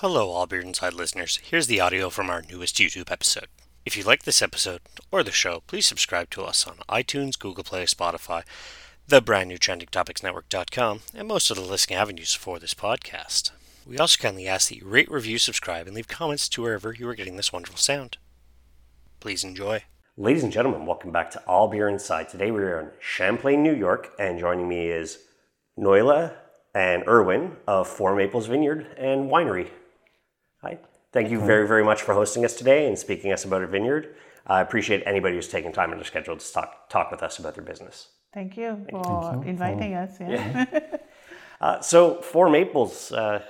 Hello, All Beer Inside listeners. Here's the audio from our newest YouTube episode. If you like this episode or the show, please subscribe to us on iTunes, Google Play, Spotify, the brand new trendingtopicsnetwork.com, and most of the listening avenues for this podcast. We also kindly ask that you rate, review, subscribe, and leave comments to wherever you are getting this wonderful sound. Please enjoy. Ladies and gentlemen, welcome back to All Beer Inside. Today we are in Champlain, New York, and joining me is Norliah and Erwin of Four Maples Vineyard and Winery. Hi. Thank you very, very much for hosting us today and speaking us about a vineyard. I appreciate anybody who's taking time in their schedule to talk, talk with us about their business. Thank you Thank for inviting us. Yeah. Uh, so, Four Maples, uh,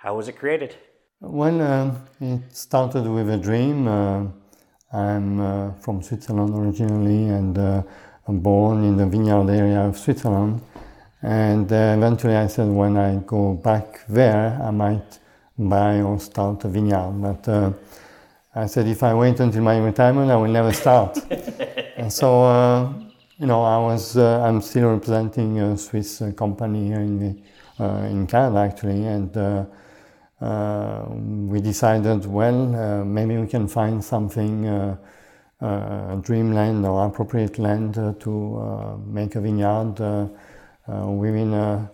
how was it created? Well, uh, it started with a dream. Uh, I'm uh, from Switzerland originally and uh, I'm born in the vineyard area of Switzerland. And uh, eventually I said when I go back there, I might buy or start a vineyard. But uh, I said if I wait until my retirement, I will never start. and so, uh, you know, I was, uh, I'm still representing a Swiss uh, company here in, the, uh, in Canada actually. And uh, uh, we decided, well, uh, maybe we can find something, uh, uh, dreamland or appropriate land uh, to uh, make a vineyard uh, uh, within a,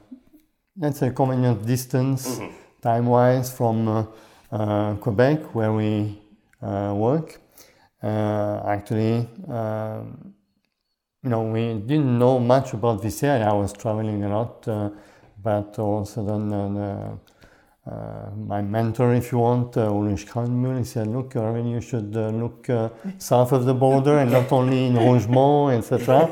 let's say, convenient distance, time-wise, from uh, uh, Quebec, where we uh, work. Uh, actually, um, you know, we didn't know much about this area. I was traveling a lot, uh, but also then uh, the, uh, my mentor, if you want, uh, Ulrich Kranmühl, he said, look, Erwin, you should uh, look uh, south of the border and not only in Rougemont, etc.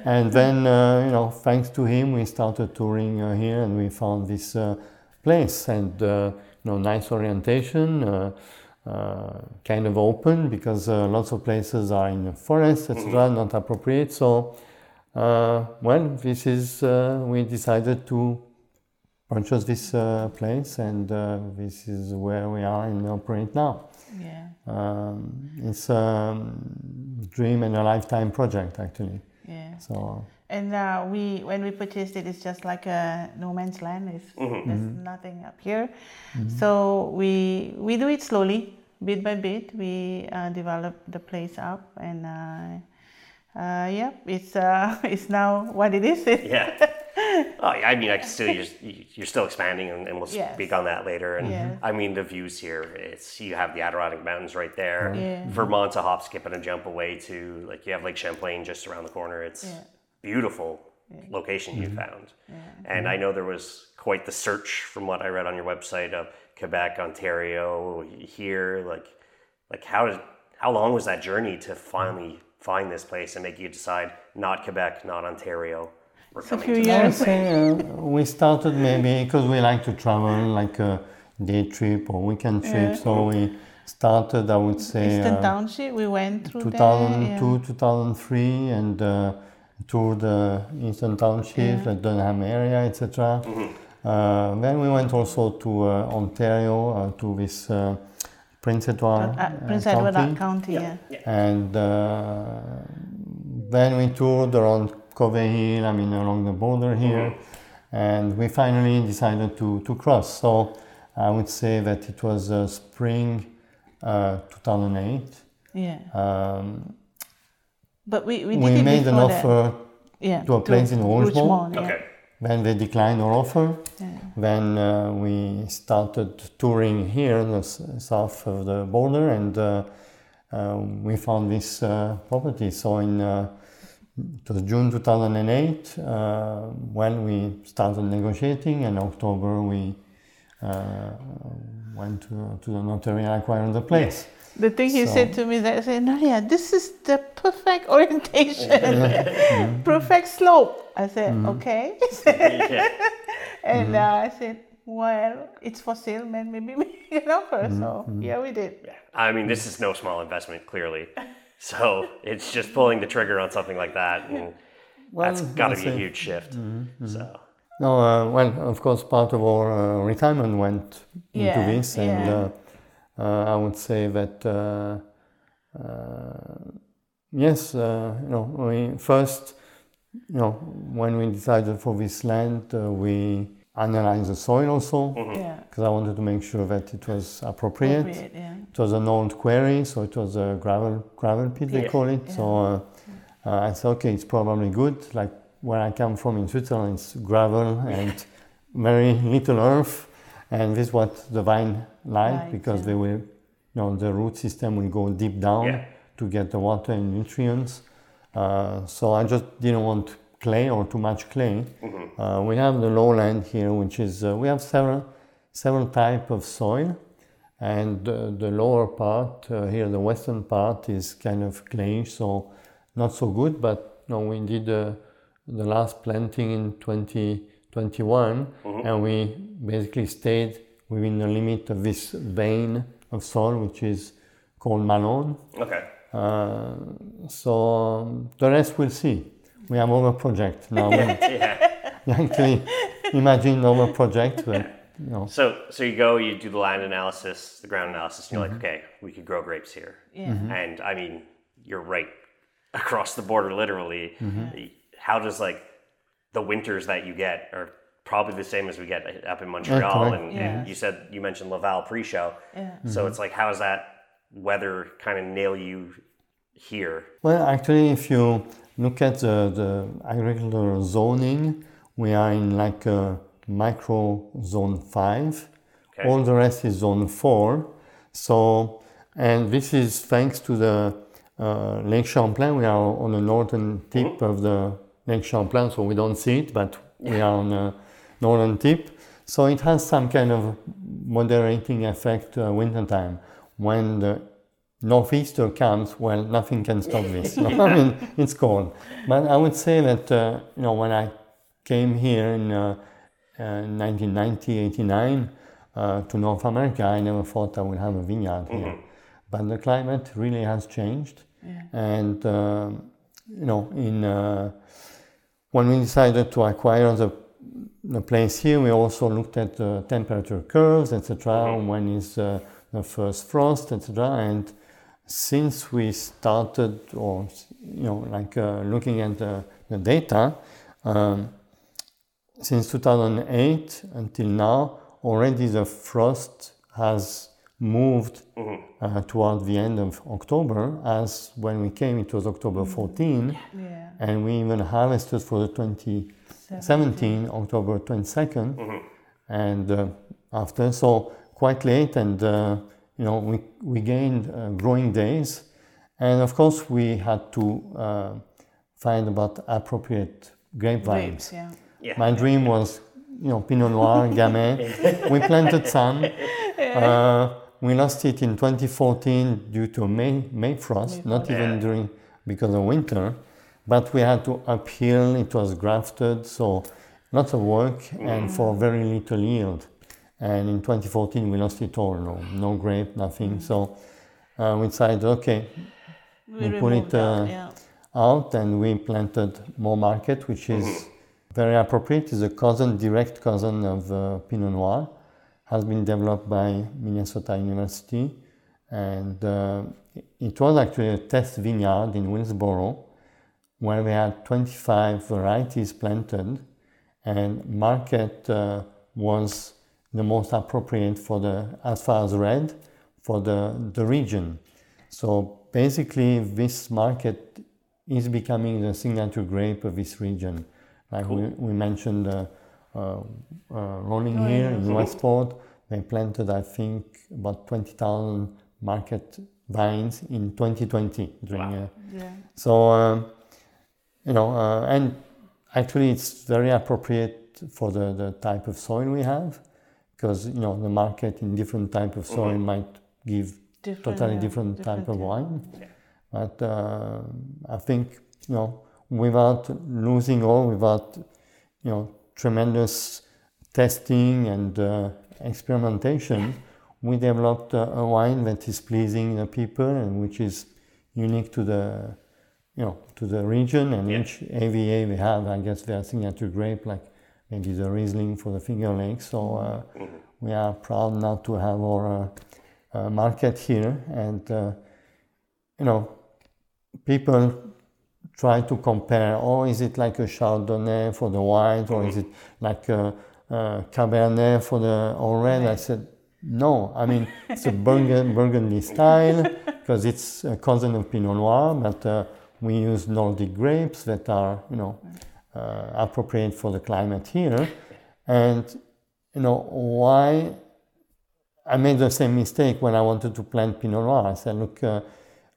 And then, uh, you know, thanks to him, we started touring uh, here and we found this uh, place and, uh, you know, nice orientation, uh, uh, kind of open because uh, lots of places are in the forest, etc., not appropriate. So, uh, well, this is, uh, we decided to purchase this uh, place and uh, this is where we are and operate now. yeah. Um, it's a dream and a lifetime project actually. Yeah. So And uh, we, when we purchased it, it's just like a no man's land. It's, There's nothing up here. So we we do it slowly, bit by bit. We uh, develop the place up, and uh, uh, yeah, it's uh, it's now what it is. Yeah. Oh, yeah. I mean, I can still you're, you're still expanding, and, and we'll Yes. speak on that later. And Yes. I mean, the views here. It's you have the Adirondack Mountains right there. Yeah. Vermont's a hop, skip, and a jump away to like you have Lake Champlain just around the corner. It's Yeah. Beautiful location you found. And I know there was quite the search from what I read on your website of Quebec, Ontario, here. Like, like how did how long was that journey to finally find this place and make you decide not Quebec, not Ontario? We're It's a few to I would years. say uh, we started maybe because we like to travel like a day trip or weekend trip. So we started, I would say, Eastern uh, Township. We went through 2002, there. 2003, and uh, toured the Eastern Township, the Dunham area, etc. Uh, then we went also to uh, Ontario uh, to this uh, Prince Edward Uh, uh, Prince County. Edward County. Yeah. And uh, then we toured around Covey Hill, I mean, along the border here. And we finally decided to, to cross. So I would say that it was uh, spring uh, 2008. Yeah. Um, But we we did we it made an offer, yeah, to a place in Rougemont. yeah. Okay. then they declined our offer. Yeah. Then uh, we started touring here in the s- south of the border, and uh, uh, we found this uh, property. So in uh, it was June 2008 uh, when we started negotiating, and October we uh, went to, to the notary and acquired the place. The thing he So- said to me that I said, Nadia, this is the perfect orientation, perfect slope. I said, mm-hmm. okay. Yeah. and mm-hmm. uh, I said, well, it's for sale, man. Maybe make an offer. Mm-hmm. So yeah, we did. Yeah. I mean, this is no small investment, clearly. So it's just pulling the trigger on something like that, and that's Well, got to be a huge shift. So No, uh, well, of course, part of our uh, retirement went into this, and yeah. Uh, uh, I would say that uh, uh, yes, uh, you know, we first, you know, when we decided for this land, uh, we analyze the soil also Yeah. because I wanted to make sure that it was appropriate. Appropriate, yeah. It was an old quarry, so it was a gravel gravel pit they call it. So uh, uh, I said, okay, it's probably good. Like where I come from in Switzerland, it's gravel and very little earth, and this is what the vine like Right, because yeah. they will, you know, the root system will go deep down Yeah. to get the water and nutrients. Uh, so I just didn't want clay or too much clay. Uh, we have the lowland here, which is uh, we have several several type of soil, and uh, the lower part uh, here, the western part, is kind of clayish, so not so good. But no, we did uh, the last planting in 2021, and we basically stayed within the limit of this vein of soil, which is called Malone. Okay. Uh, so um, the rest we'll see. We have other project now. we Yeah. actually imagine other project, but you know, So so you go, you do the land analysis, the ground analysis, and you're like, okay, we could grow grapes here. Yeah. And I mean, you're right across the border, literally. How does like the winters that you get are probably the same as we get up in Montreal, correct. and, Yeah. and you said you mentioned Laval pre-show. Yeah. So it's like, how does that weather kind of nail you here? Well, actually, if you look at the, the agricultural zoning, we are in like a micro zone five. Okay. All the rest is zone four. So, and this is thanks to the uh, Lake Champlain. We are on the northern tip of the Lake Champlain, so we don't see it, but we are on the northern tip. So it has some kind of moderating effect uh, wintertime. When the northeaster comes, well, nothing can stop this. I mean, it's cold. But I would say that, uh, you know, when I came here in uh, uh, 1990, 89 uh, to North America, I never thought I would have a vineyard here. But the climate really has changed. And, um you know, in uh, when we decided to acquire the, the place here, we also looked at the temperature curves, etc. When is uh, the first frost, etc. And since we started, or you know, like uh, looking at the, the data, um, since 2008 until now, already the frost has moved uh, toward the end of October. As when we came, it was October 14 Yeah. and we even harvested for the 2017 October 22nd and uh, after so quite late and uh, you know we, we gained uh, growing days. And of course we had to uh, find about appropriate grapevines Grapes, yeah. Yeah. my dream was you know pinot noir gamay. We planted some. Uh, we lost it in 2014 due to May, May frost, not Yeah. even during because of winter, but we had to uphill. It was grafted, so lots of work and for very little yield. And in 2014 we lost it all. No, no grape, nothing. So uh, we decided, okay, We, We put it, that, uh, yeah. out and we planted more Marquette, which is very appropriate. It's a cousin, direct cousin of uh, Pinot Noir, has been developed by Minnesota University, and uh, it was actually a test vineyard in Willsboro, where we had 25 varieties planted, and Marquette uh, was the most appropriate for the as far as red for the the region. So basically, this Marquette is becoming the signature grape of this region. Like we, we mentioned, uh, uh, uh, Rolling Oh, here yeah. in Westport, they planted, I think, about 20,000 Marquette vines in 2020 during. Wow. Uh, Yeah. so, um, you know, uh, and actually it's very appropriate for the, the type of soil we have because, you know, the Marquette in different type of soil might give Different, totally yeah, different, type of yeah. wine. But uh, I think, you know, without losing all, without, you know, tremendous testing and uh, experimentation, we developed a, a wine that is pleasing the people and which is unique to the, you know, to the region and Yeah. each AVA we have, I guess their signature grape, like maybe the Riesling for the Finger Lakes. So uh, we are proud now to have our uh, uh, Marquette here and, uh, you know, people try to compare, oh, is it like a Chardonnay for the white or is it like a, uh, Cabernet for the all red. I said, no, I mean, it's a Burgundy style because it's a cousin of Pinot Noir, but uh, we use Nordic grapes that are, you know, uh, appropriate for the climate here. And, you know, why I made the same mistake when I wanted to plant Pinot Noir. I said, look, uh,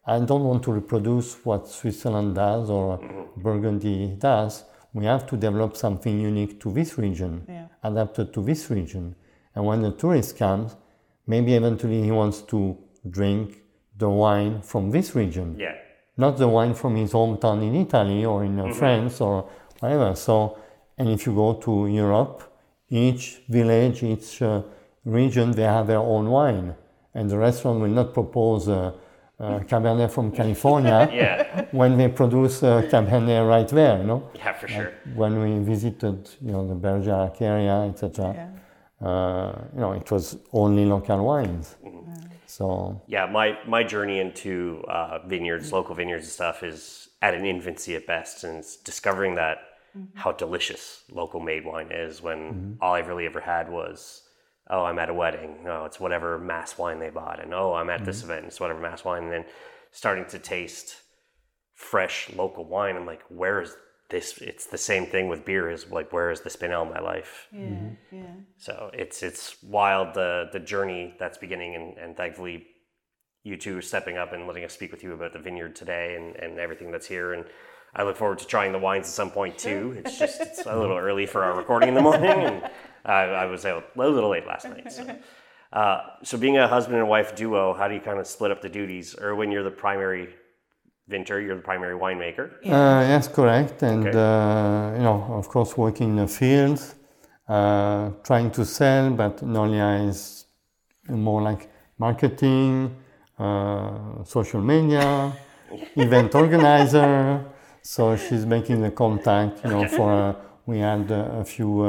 I don't want to reproduce what Switzerland does or Burgundy does. We have to develop something unique to this region, Yeah. adapted to this region. And when the tourist comes, maybe eventually he wants to drink the wine from this region Yeah. Not the wine from his hometown in Italy or in uh, France or whatever. So, and if you go to Europe, each village, each uh, region, they have their own wine, and the restaurant will not propose uh, uh, Cabernet from California Yeah. when they produce uh, Cabernet right there. You know, Yeah, for sure. when we visited, you know, the Bergerac area, etc. Yeah. Uh, you know, it was only local wines. So Yeah, my, my journey into uh, vineyards, local vineyards and stuff is at an infancy at best. And it's discovering that mm-hmm. how delicious local made wine is when mm-hmm. all I've really ever had was, oh, I'm at a wedding. oh it's whatever mass wine they bought. And oh, I'm at this mm-hmm. event. It's whatever mass wine. And then starting to taste fresh local wine. I'm like, where is this? It's the same thing with beer is like, where is the spinel in my life? Yeah. Yeah. So it's it's wild the the journey that's beginning, and, and thankfully, you two are stepping up and letting us speak with you about the vineyard today and, and everything that's here. And I look forward to trying the wines at some point too. It's just it's a little early for our recording in the morning, and I, I was out a little late last night. So. Uh, so being a husband and wife duo, how do you kind of split up the duties? or when you're the primary vintner, you're the primary winemaker. Uh, yes, correct. And, Okay. uh, you know, of course, working in the field, uh, trying to sell, but Norliah is more like marketing, uh, social media, event organizer. So she's making the contact, you know, for, uh, we had uh, a few,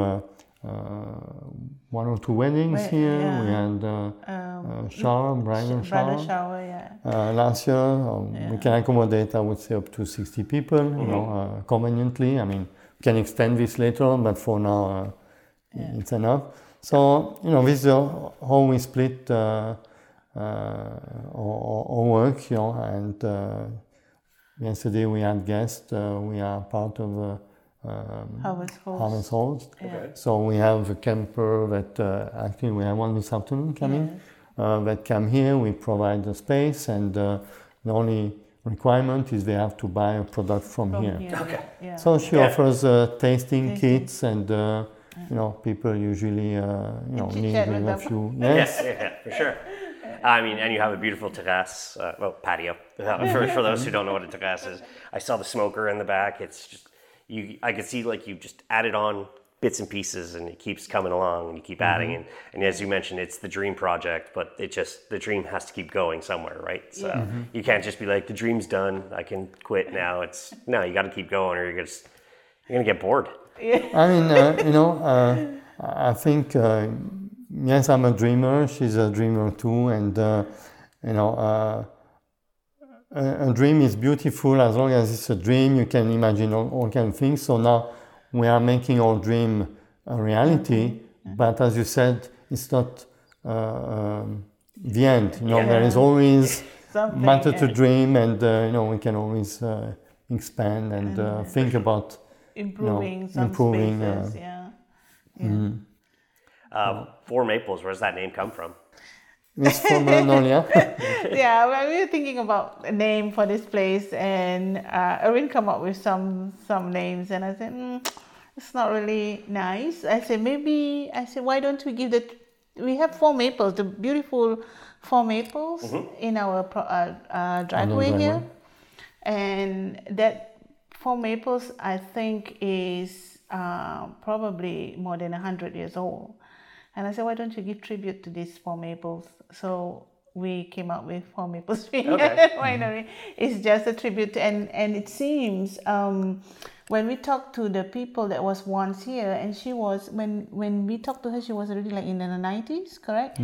one or two weddings Wed- here. yeah. We had uh, Um, uh, shower, bridal shower shower, yeah. uh, last year. Um, We can accommodate, I would say, up to 60 people, you know, uh, conveniently. I mean, we can extend this later on, but for now, uh, it's enough. So, you know, this is uh, how we split uh, uh, our, our- our work, you know, and uh, yesterday we had guests. Uh, we are part of uh, um, Harvest host. Harvest Host. Yeah. So we have a camper that uh, actually we have one this afternoon coming uh, that come here. We provide the space, and uh, the only requirement is they have to buy a product from, From here. here. Okay. Yeah. So she Yeah. offers uh, tasting Tasting. kits, and uh, you know people usually uh, you know need a few. Yes, Yes. yeah, for sure. I mean, and you have a beautiful terrace, uh, well, patio. For, for those who don't know what a terrace is, I saw the smoker in the back. It's just you. I could see like you just added on bits and pieces, and it keeps coming along, and you keep adding. And, and as you mentioned, it's the dream project, but it just the dream has to keep going somewhere, right? So you can't just be like the dream's done. I can quit now. It's no, you got to keep going, or you're just you're gonna get bored. I mean, uh, you know, uh, I think uh, yes, I'm a dreamer. She's a dreamer too, and uh, you know, uh, a, a dream is beautiful as long as it's a dream. You can imagine all, all kind of things. So now we are making our dream a reality, but as you said, it's not uh, um, the end. You know, there is always Something, matter to dream, and uh, you know, we can always uh, expand and uh, think about. improving some improving, uh, spaces, yeah. Uh, Four Maples. Where does that name come from? It's from uh, Norliah. yeah, well, we were thinking about a name for this place, and uh, Erin come up with some some names, and I said, mm, it's not really nice. I said maybe I said why don't we give the we have four maples, the beautiful four maples in our uh, uh, driveway driveway. here, and that four maples I think is uh, probably more than hundred years old. And I said, why don't you give tribute to these four maples? So we came up with Four Maples Vineyard Okay. Winery. It's just a tribute, and and it seems um, when we talked to the people that was once here, and she was when when we talked to her, she was already like in the nineties, correct?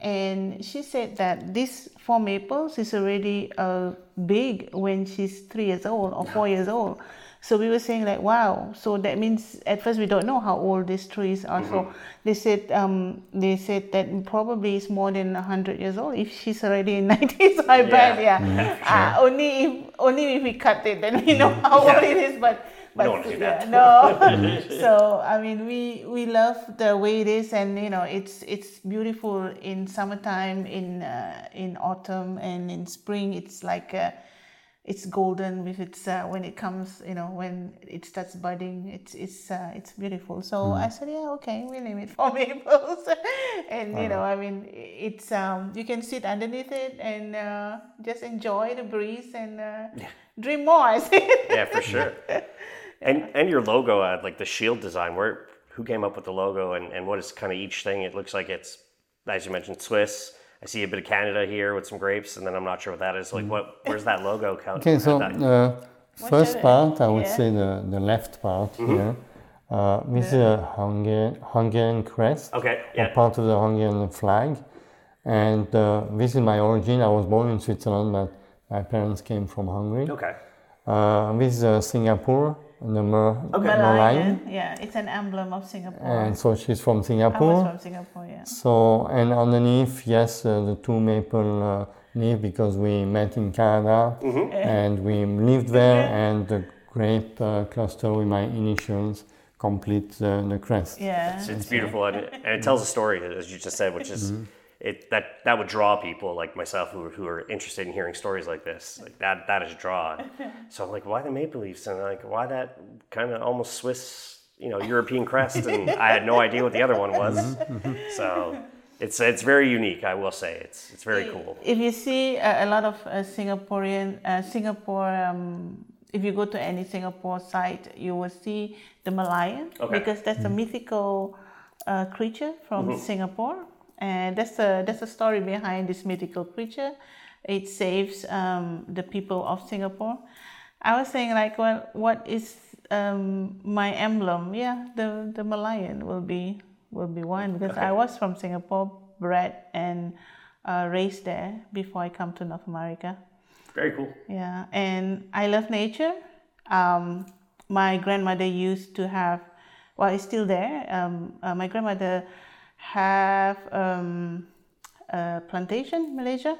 And she said that this Four Maples is already uh, big when she's three years old or four years old, So we were saying like, wow. So that means at first we don't know how old these trees are. So they said um, they said that probably it's more than hundred years old. If she's already in nineties, I bet yeah. Uh, only if only if we cut it, then we know how Yeah. old it is. But but don't wanna do yeah, no. so I mean, we we love the way it is, and you know, it's it's beautiful in summertime, in uh, in autumn, and in spring. It's like uh, it's golden with its uh, when it comes, you know, when it starts budding. It's it's uh, it's beautiful. So I said, yeah, okay, we name it for maples, and you know, I mean, it's um, you can sit underneath it and uh, just enjoy the breeze and uh, dream more. I said. Yeah, for sure. And and your logo, uh, like the shield design, where who came up with the logo and, and what is kind of each thing? It looks like it's, as you mentioned, Swiss. I see a bit of Canada here with some grapes, and then I'm not sure what that is. Like, what? Where's that logo count? Okay, so uh, first part, I would Yeah. say the, the left part here. Uh, this is a Hungarian, Hungarian crest, okay, yeah, part of the Hungarian flag. And uh, this is my origin. I was born in Switzerland, but my parents came from Hungary. okay, Uh, this is uh, Singapore, the mer- Okay. Merlion. Yeah, it's an emblem of Singapore. And so she's from Singapore. I was Singapore. from Singapore, yeah. So, and underneath, yes, uh, the two maple uh, leaf because we met in Canada and we lived there, and the grape uh, cluster with my initials complete the, the crest. Yeah. it's, it's beautiful, and it, and it tells a story, as you just said, which is. It, that that would draw people like myself who, who are interested in hearing stories like this. Like that that is a draw. So I'm like, why the maple leaves and like why that kind of almost Swiss, you know, European crest, and I had no idea what the other one was. So it's it's very unique. I will say it's it's very cool. If you see a, a lot of uh, Singaporean, uh, Singapore, um, if you go to any Singapore site, you will see the Merlion Okay. because that's a mythical uh, creature from Singapore, and that's the that's the story behind this mythical creature. It saves um, the people of Singapore. I was saying like, well, what is um, my emblem? Yeah, the the Merlion will be will be one because I was from Singapore, bred and uh, raised there before I come to North America. Very cool. Yeah, and I love nature. Um, my grandmother used to have, well, it's still there. Um, uh, my grandmother have um, a plantation in Malaysia.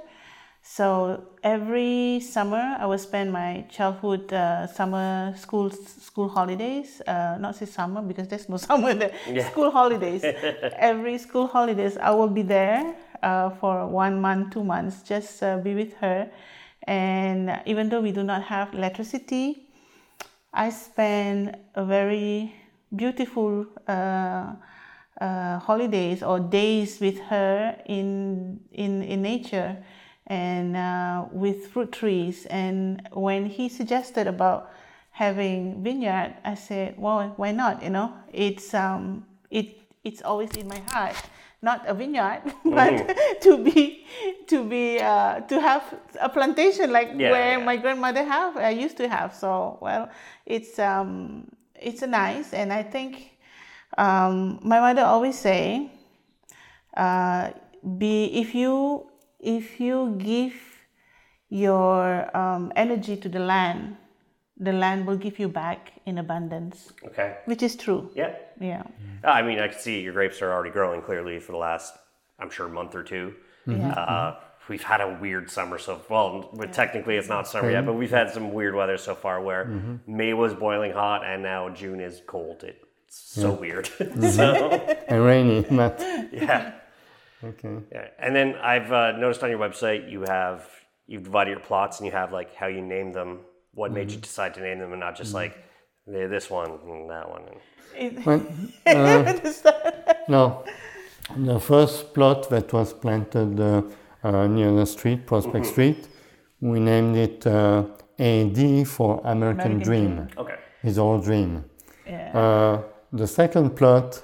So every summer, I would spend my childhood uh, summer school school holidays. Uh, not say summer because there's no summer there. School holidays. every school holidays, I will be there uh, for one month, two months, just uh, be with her. And even though we do not have electricity, I spend a very beautiful uh, holidays or days with her in in in nature and uh, with fruit trees. And when he suggested about having vineyard, I said, "Well, why not? You know, it's um, it it's always in my heart." Not a vineyard, but to be, to be, uh, to have a plantation like Yeah, where yeah. my grandmother have, I used to have. So well, it's um, it's a nice, and I think um, my mother always say, uh, be if you if you give your um, energy to the land, the land will give you back in abundance, Okay. which is true. Yeah. Yeah. I mean, I can see your grapes are already growing clearly for the last, I'm sure, month or 2 Yeah. Uh, we've had a weird summer so well. But technically, it's not summer yet, but we've had some weird weather so far where May was boiling hot and now June is cold. It's so weird. so And rainy, but yeah. okay. Yeah, and then I've uh, noticed on your website you have you've divided your plots and you have like how you name them. What made you decide to name them and not just like "Yeah, this one and that one? And, Well, uh, no, the first plot that was planted uh, uh, near the street, Prospect Street, we named it uh, AD for American, American Dream. Dream. okay, His old dream. Yeah. The second plot,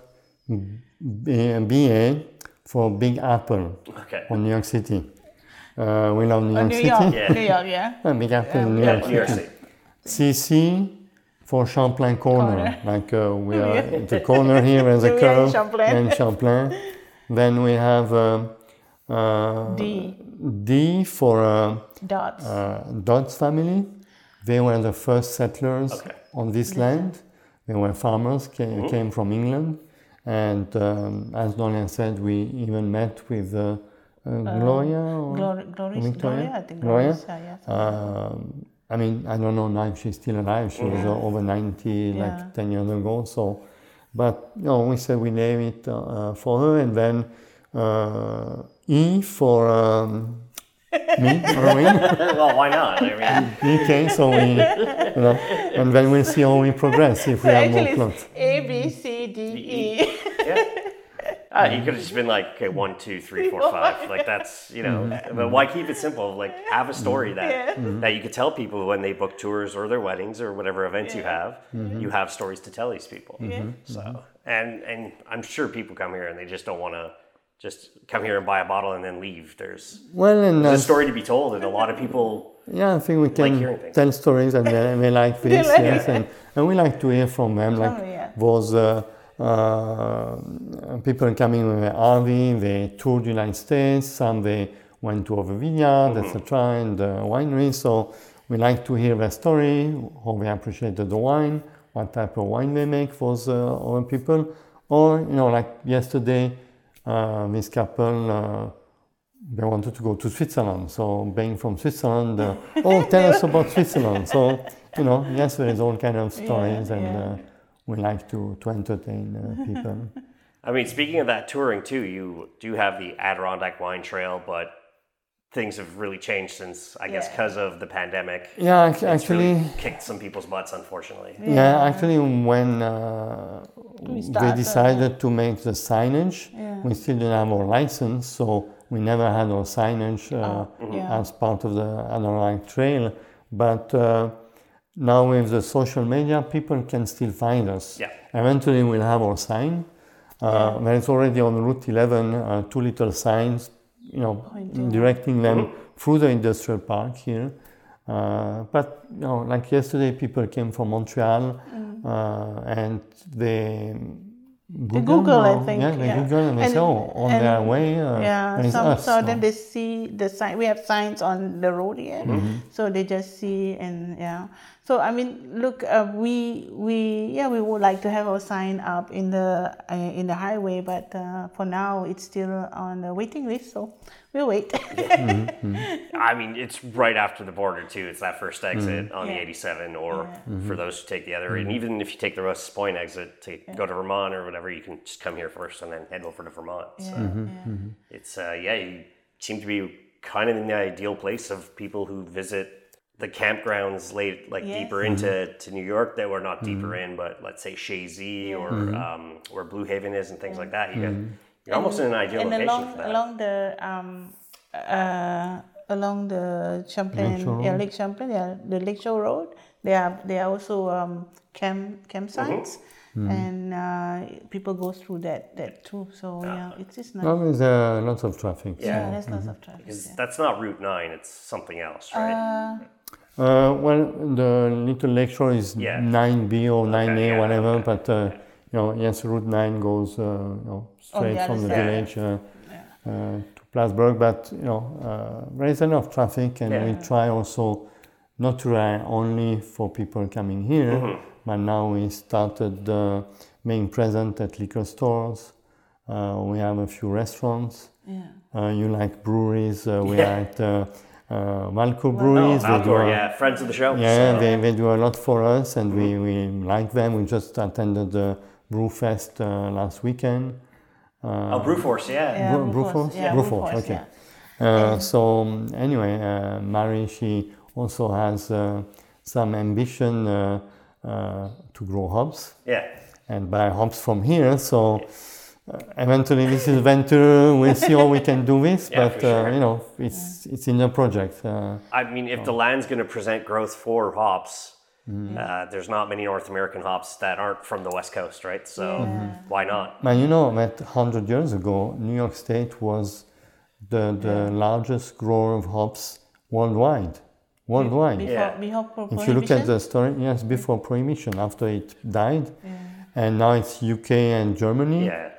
BA for Big Apple okay, for New York City. Uh, we love New Oh, York New City. York, Yeah. New York, yeah. Uh, Big Apple, in New yeah, York New York City. City. CC for Champlain Corner, like uh, we are at the corner here as the We are in curve Champlain. and Champlain. Then we have uh, uh, D D for uh, Dodds. uh, Dodds family, they were the first settlers Okay. on this land. They were farmers, came, came from England. And um, as Dorian said, we even met with uh, uh, Gloria. or- Glory, Glory, Victoria? Gloria, I think Gloria? Gloria, yeah. Um, I mean, I don't know now if she's still alive. She was uh, over 90 Yeah. like 10 years ago. So, but you know, we said we name it uh, for her, and then uh, E for um, me, Erwin. well, why not? I mean, okay, so we, you know, and then we'll see how we progress if we have more actually clothes. it's A, B, C, D, E. yeah. Ah, you could have just been like, okay, one, two, three, four, five. Like that's, you know, mm-hmm. but why keep it simple? Like have a mm-hmm. story that Yeah. Mm-hmm. that you could tell people when they book tours or their weddings or whatever events you have. You have stories to tell these people. So and and I'm sure people come here and they just don't want to just come here and buy a bottle and then leave. There's Well, and there's uh, a story to be told, and a lot of people. Yeah, I think we can hearing things. tell stories and they, they like this, like yes, and, and we like to hear from them, like Oh, yeah. those uh, uh, people coming with the RV, they toured the United States, some they went to other vineyards, Mm-hmm. etc., and uh, wineries, so we like to hear their story, how they appreciated the wine, what type of wine they make for uh, other people, or, you know, like yesterday, uh, this couple, uh, they wanted to go to Switzerland. So being from Switzerland, uh, oh, tell us about Switzerland. So you know, yes, there is all kind of stories, and yeah. uh, we like to to entertain uh, people. I mean, speaking of that touring too, you do have the Adirondack Wine Trail, but things have really changed since I guess because of the pandemic. yeah, ac- It's actually, really kicked some people's butts, unfortunately. yeah, actually, when uh, they started, decided to make the signage, Yeah. we still didn't have our license, so we never had our signage uh, yeah. as part of the Adirondack Trail. But uh, now with the social media, people can still find us. Yeah. Eventually, we'll have our sign. Uh, There is already on Route 11 uh, two little signs, you know, Pointing. directing them through the industrial park here. Uh, but you know, like yesterday, people came from Montreal uh, and they They Google, I think. Yeah, they Google and they And- say, oh, on and- their way, uh, yeah, some, so then they see the sign. We have signs on the road here, Mm-hmm. so they just see and yeah. So I mean, look, uh, we we yeah we would like to have our sign up in the uh, in the highway, but uh, for now it's still on the waiting list. So we'll wait. I mean, it's right after the border too. It's that first exit on the 87, or Yeah. for those who take the other. And even if you take the Rouse's Point exit to go to Vermont or whatever, you can just come here first and then head over to Vermont. So yeah, yeah. it's uh, yeah, you seem to be kind of in the ideal place of people who visit the campgrounds late like Yes. deeper into to New York that were not deeper in, but let's say Chazy or um, where Blue Haven is and things like that. You get, you're almost in an ideal and location along for that. along the um uh along the Champlain Lakeshore yeah Lake Champlain yeah the Lakeshore Road they are they are also um camp campsites Mm-hmm. and uh, people go through that that too so yeah it's just nice Well, there's uh, lots of traffic. yeah, Yeah. there's lots of traffic Because yeah. that's not Route 9, it's something else, right? uh, Uh, well, the little lecture is Yeah. 9B or 9A, yeah, whatever, okay. but uh, you know, yes, Route 9 goes uh, you know, straight the from the village uh, uh, to Plattsburgh, but you know, uh, there is enough traffic, and Yeah. we try also not to rely only for people coming here, Mm-hmm. but now we started uh, being present at liquor stores. Uh, we have a few restaurants. yeah Uh, you like breweries? Uh, we are at uh, uh, Valcour Oh, Breweries. they do yeah, friends of the show. yeah, so- they, they do a lot for us, and we, we like them. We just attended the Brewfest uh, last weekend. oh, Brewforce, yeah. yeah Bru- Brewforce, Brewforce? yeah Brewforce, Brewforce, okay. yeah. Uh, so um, anyway, uh, Mary she also has uh, some ambition uh, uh, to grow hops Yeah. and buy hops from here. So uh, eventually, this is venture. We'll see how we can do this, Yeah, but for uh, sure. you know, it's it's in the project. Uh, I mean, if the land's going to present growth for hops, Mm-hmm. uh, there's not many North American hops that aren't from the West Coast, right? So why not? But you know that 100 years ago, New York State was the, the largest grower of hops worldwide. Worldwide. before, Yeah. before pro- If you look at the story, yes, before prohibition, after it died, and now it's UK and Germany, Yeah.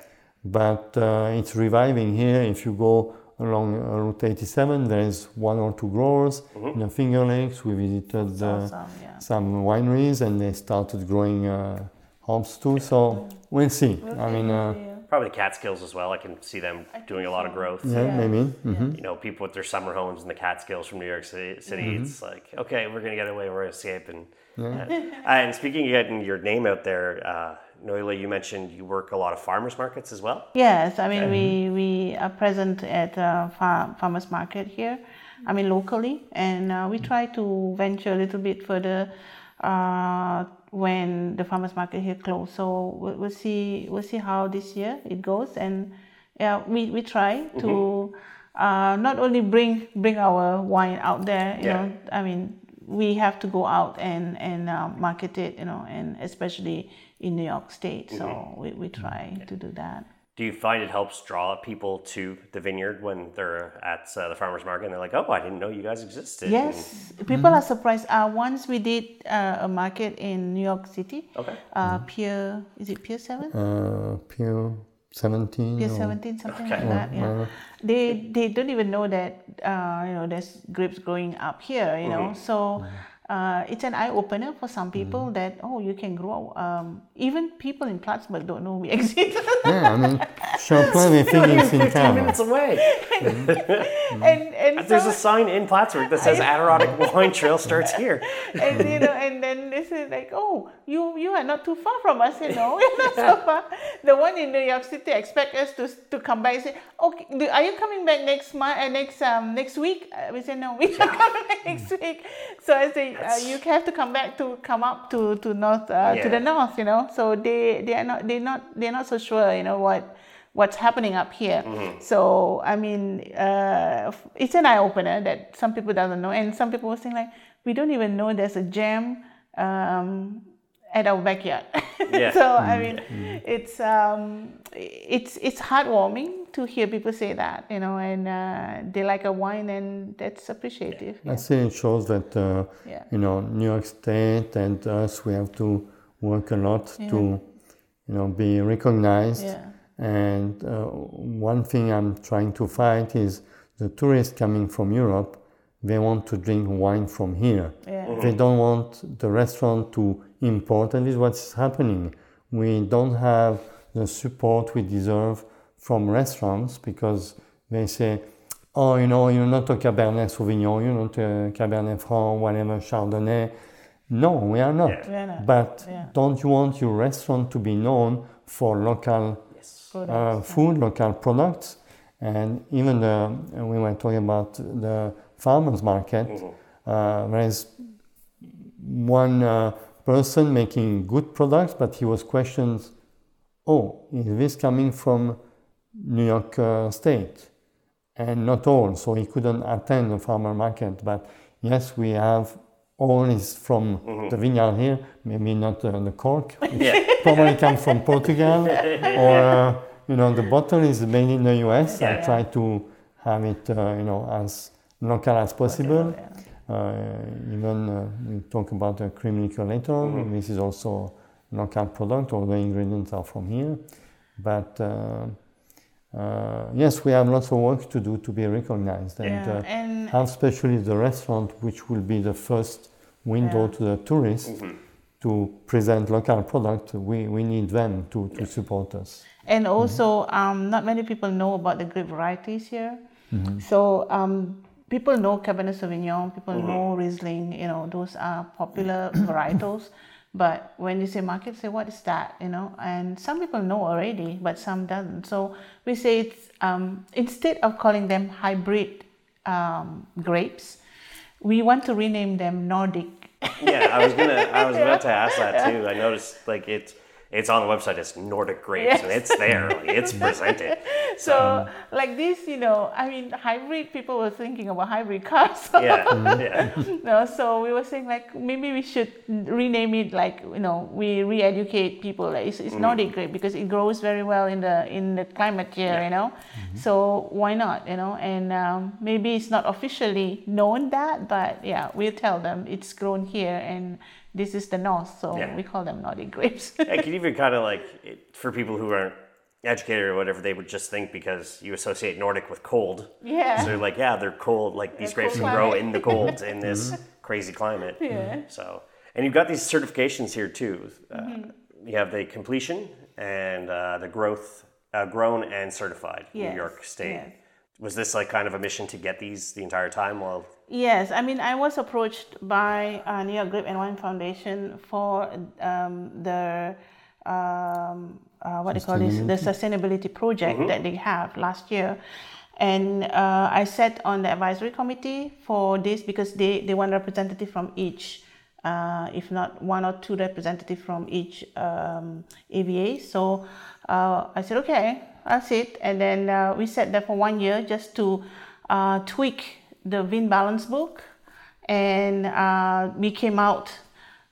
But uh, it's reviving here. If you go along uh, Route 87, there is one or two growers. Mm-hmm. In the Finger Lakes, we visited uh, awesome, yeah. some wineries and they started growing uh, hops too. So we'll see. I mean, uh, Probably the Catskills as well. I can see them doing a lot of growth. yeah, Yeah. maybe. hmm You know, people with their summer homes in the Catskills from New York City. city Mm-hmm. It's like, okay, we're gonna get away, we're gonna escape. And uh, and speaking of getting your name out there, uh, Norliah, you mentioned you work a lot of farmers markets as well. Yes, I mean we we are present at uh, far, farmers market here. I mean locally, and uh, we try to venture a little bit further uh, when the farmers market here close. So we'll, we'll see we'll see how this year it goes, and yeah, we, we try to uh, not only bring bring our wine out there. You Yeah. know, I mean we have to go out and and uh, market it. You know, and especially in New York State. So we, we try to do that. Do you find it helps draw people to the vineyard when they're at uh, the farmers market and they're like, oh, I didn't know you guys existed? Yes, people are surprised. Uh, once we did uh, a market in New York City. Okay. Uh, Pier, is it Pier Seven? Uh, Pier 17. yeah, or- Seventeen, something Okay. like that. Yeah. They they don't even know that uh, you know there's grapes growing up here. You know, so. Uh, it's an eye opener for some people that oh you can grow um, even people in Plattsburgh don't know we exist Yeah, I mean, Champlain, is in 15 town. minutes away. and and There's so- a sign in Plattsburgh that says Adirondack Wine Trail starts here. and you know, and then they say like, "Oh, you you are not too far from us, you know, we're not so far." The one in New York City expect us to to come back and say, "Okay, do, are you coming back next month? Uh, next um next week?" Uh, we say, "No, we are coming back next week." So I say, uh, "You have to come back to come up to to north uh, to the north, you know." So they they are not they not they're not so sure, you know what what's happening up here. So I mean, uh, it's an eye opener that some people doesn't know, and some people were saying like, we don't even know there's a jam um, at our backyard. Yeah. so I mean, it's um, it's it's heartwarming to hear people say that, you know, and uh, they like a wine, and that's appreciative. I think it shows that, uh, Yeah. you know, New York State and us, we have to work a lot to, you know, be recognized. Yeah. And uh, one thing I'm trying to fight is the tourists coming from Europe, they want to drink wine from here. Yeah. They don't want the restaurant to import, and this is what's happening. We don't have the support we deserve from restaurants because they say, oh, you know, you're not a Cabernet Sauvignon, you're not a Cabernet Franc, whatever, Chardonnay. No, we are not. We are not, But yeah. don't you want your restaurant to be known for local uh, food, local products? And even the, we were talking about the farmers market, uh, there is one uh, person making good products, but he was questioned, oh, is this coming from New York uh, State? And not all, so he couldn't attend the farmer market. But yes, we have all is from the vineyard here, maybe not uh, the cork. It probably comes from Portugal, or uh, you know, the bottle is made in the US. I Yeah. try to have it, uh, you know, as local as possible. Uh, even uh, we talk about a cream liqueur later on. This is also local product. All the ingredients are from here. But uh, uh, yes, we have lots of work to do to be recognized, and, Yeah, uh, and- have especially the restaurant, which will be the first window Yeah. to the tourist to present local product. We, we need them to, to support us. And also, um, not many people know about the grape varieties here. So um, people know Cabernet Sauvignon, people know Riesling. You know, those are popular varietals. But when you say Marquette, say what is that? You know, and some people know already, but some doesn't. So we say it's um, instead of calling them hybrid um, grapes, we want to rename them Nordic. Yeah, I was gonna. I was about to ask that too. I noticed like it's it's on the website. It's Nordic grapes, and it's there. Like, it's presented. So um, like this, you know, I mean, hybrid people were thinking about hybrid cars. Yeah, yeah. no, so we were saying like maybe we should rename it like you know we re-educate people. Like it's, it's mm. Nordic grape because it grows very well in the in the climate here, you know. Mm-hmm. So why not, you know? And um, maybe it's not officially known that, but yeah, we'll tell them it's grown here and this is the north, so Yeah. we call them Nordic grapes. I could even kind of like it, for people who aren't educated or whatever, they would just think because you associate Nordic with cold. Yeah. So they're like, yeah, they're cold. Like these They're grapes can grow in the cold in this crazy climate. Yeah. So, and you've got these certifications here too. Uh, Mm-hmm. You have the completion and uh, the growth, uh, grown and certified Yes, New York State. yes. Was this like kind of a mission to get these the entire time? While Yes, I mean, I was approached by uh, New York Grape and Wine Foundation for um, the um, uh, what do you call this? The sustainability project that they have last year, and uh, I sat on the advisory committee for this because they they want representative from each. Uh, if not one or two representative from each um, AVA. So uh, I said, okay, I'll sit. And then uh, we sat there for one year just to uh, tweak the Vin Balance book. And uh, we came out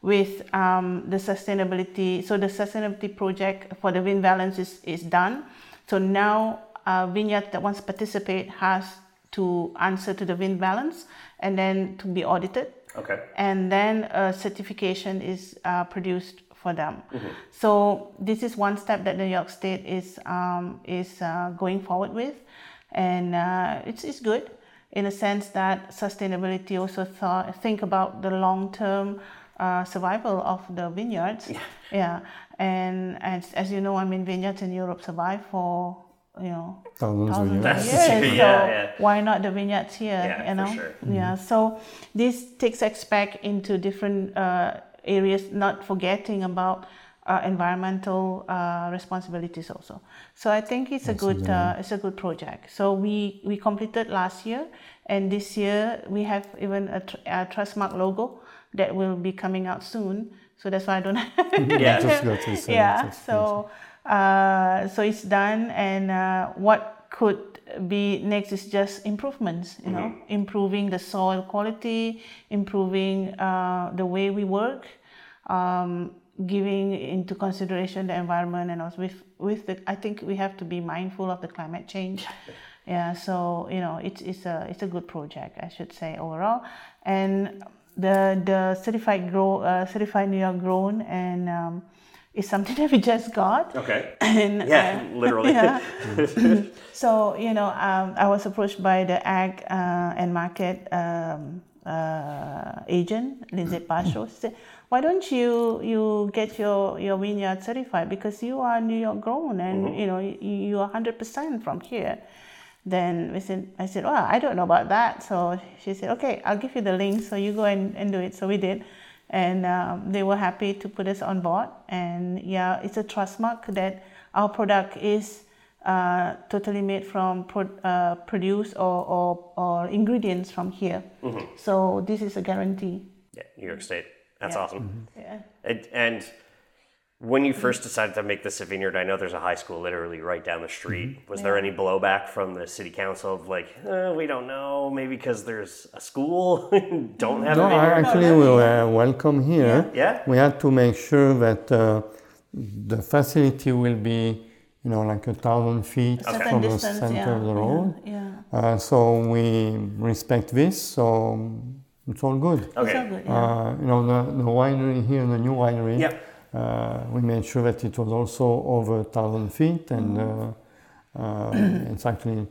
with um, the sustainability. So the sustainability project for the Vin Balance is, is done. So now uh, vineyard that wants to participate has to answer to the Vin Balance and then to be audited okay, and then a certification is uh, produced for them. So this is one step that New York State is um, is uh, going forward with, and uh, it's it's good in a sense that sustainability also thought think about the long term uh, survival of the vineyards. Yeah. And as, as you know, I mean vineyards in Europe survive for you know Thousands of thousands years. of That's- years. So yeah, yeah. why not the vineyards here? Yeah, you for know, sure. yeah. So this takes us back into different uh, areas, not forgetting about uh, environmental uh, responsibilities also. So I think it's a good uh, it's a good project. So we we completed last year, and this year we have even a, tr- a Trustmark logo that will be coming out soon. So that's why I don't. Yeah. Just got to yeah. So uh, so it's done, and uh, what could be next is just improvements. You know, improving the soil quality, improving uh, the way we work, um, giving into consideration the environment, and also with with the. I think we have to be mindful of the climate change. Yeah, so you know, it's it's a it's a good project, I should say overall, and the the certified grow uh, certified New York grown and um, is something that we just got. okay, And, yeah, uh, literally. yeah. so you know, um, I was approached by the ag uh, and market um, uh, agent, Lindsay Pasho. She said, "Why don't you you get your your vineyard certified because you are New York grown and you know you, you are hundred percent from here." Then we said, I said, well, I don't know about that. So she said, okay, I'll give you the link. So you go and, and do it. So we did. And um, they were happy to put us on board. And yeah, it's a trust mark that our product is uh, totally made from pro- uh, produce or, or, or ingredients from here. So this is a guarantee. yeah, New York State. That's Yeah. awesome. Yeah. And, and when you first decided to make this a vineyard, I know there's a high school literally right down the street. Mm-hmm. Was there any blowback from the city council of like, uh, we don't know, maybe because there's a school, don't have No, a vineyard? actually, we were welcome here. Yeah. We had to make sure that uh, the facility will be, you know, like a thousand feet Certain from the distance, center yeah, of the road. Yeah. Uh, so we respect this, so it's all good. It's all Okay. good. Yeah. Uh, you know, the, the winery here, the new winery, Yeah. Uh, we made sure that it was also over 1,000 feet and uh, uh, it's actually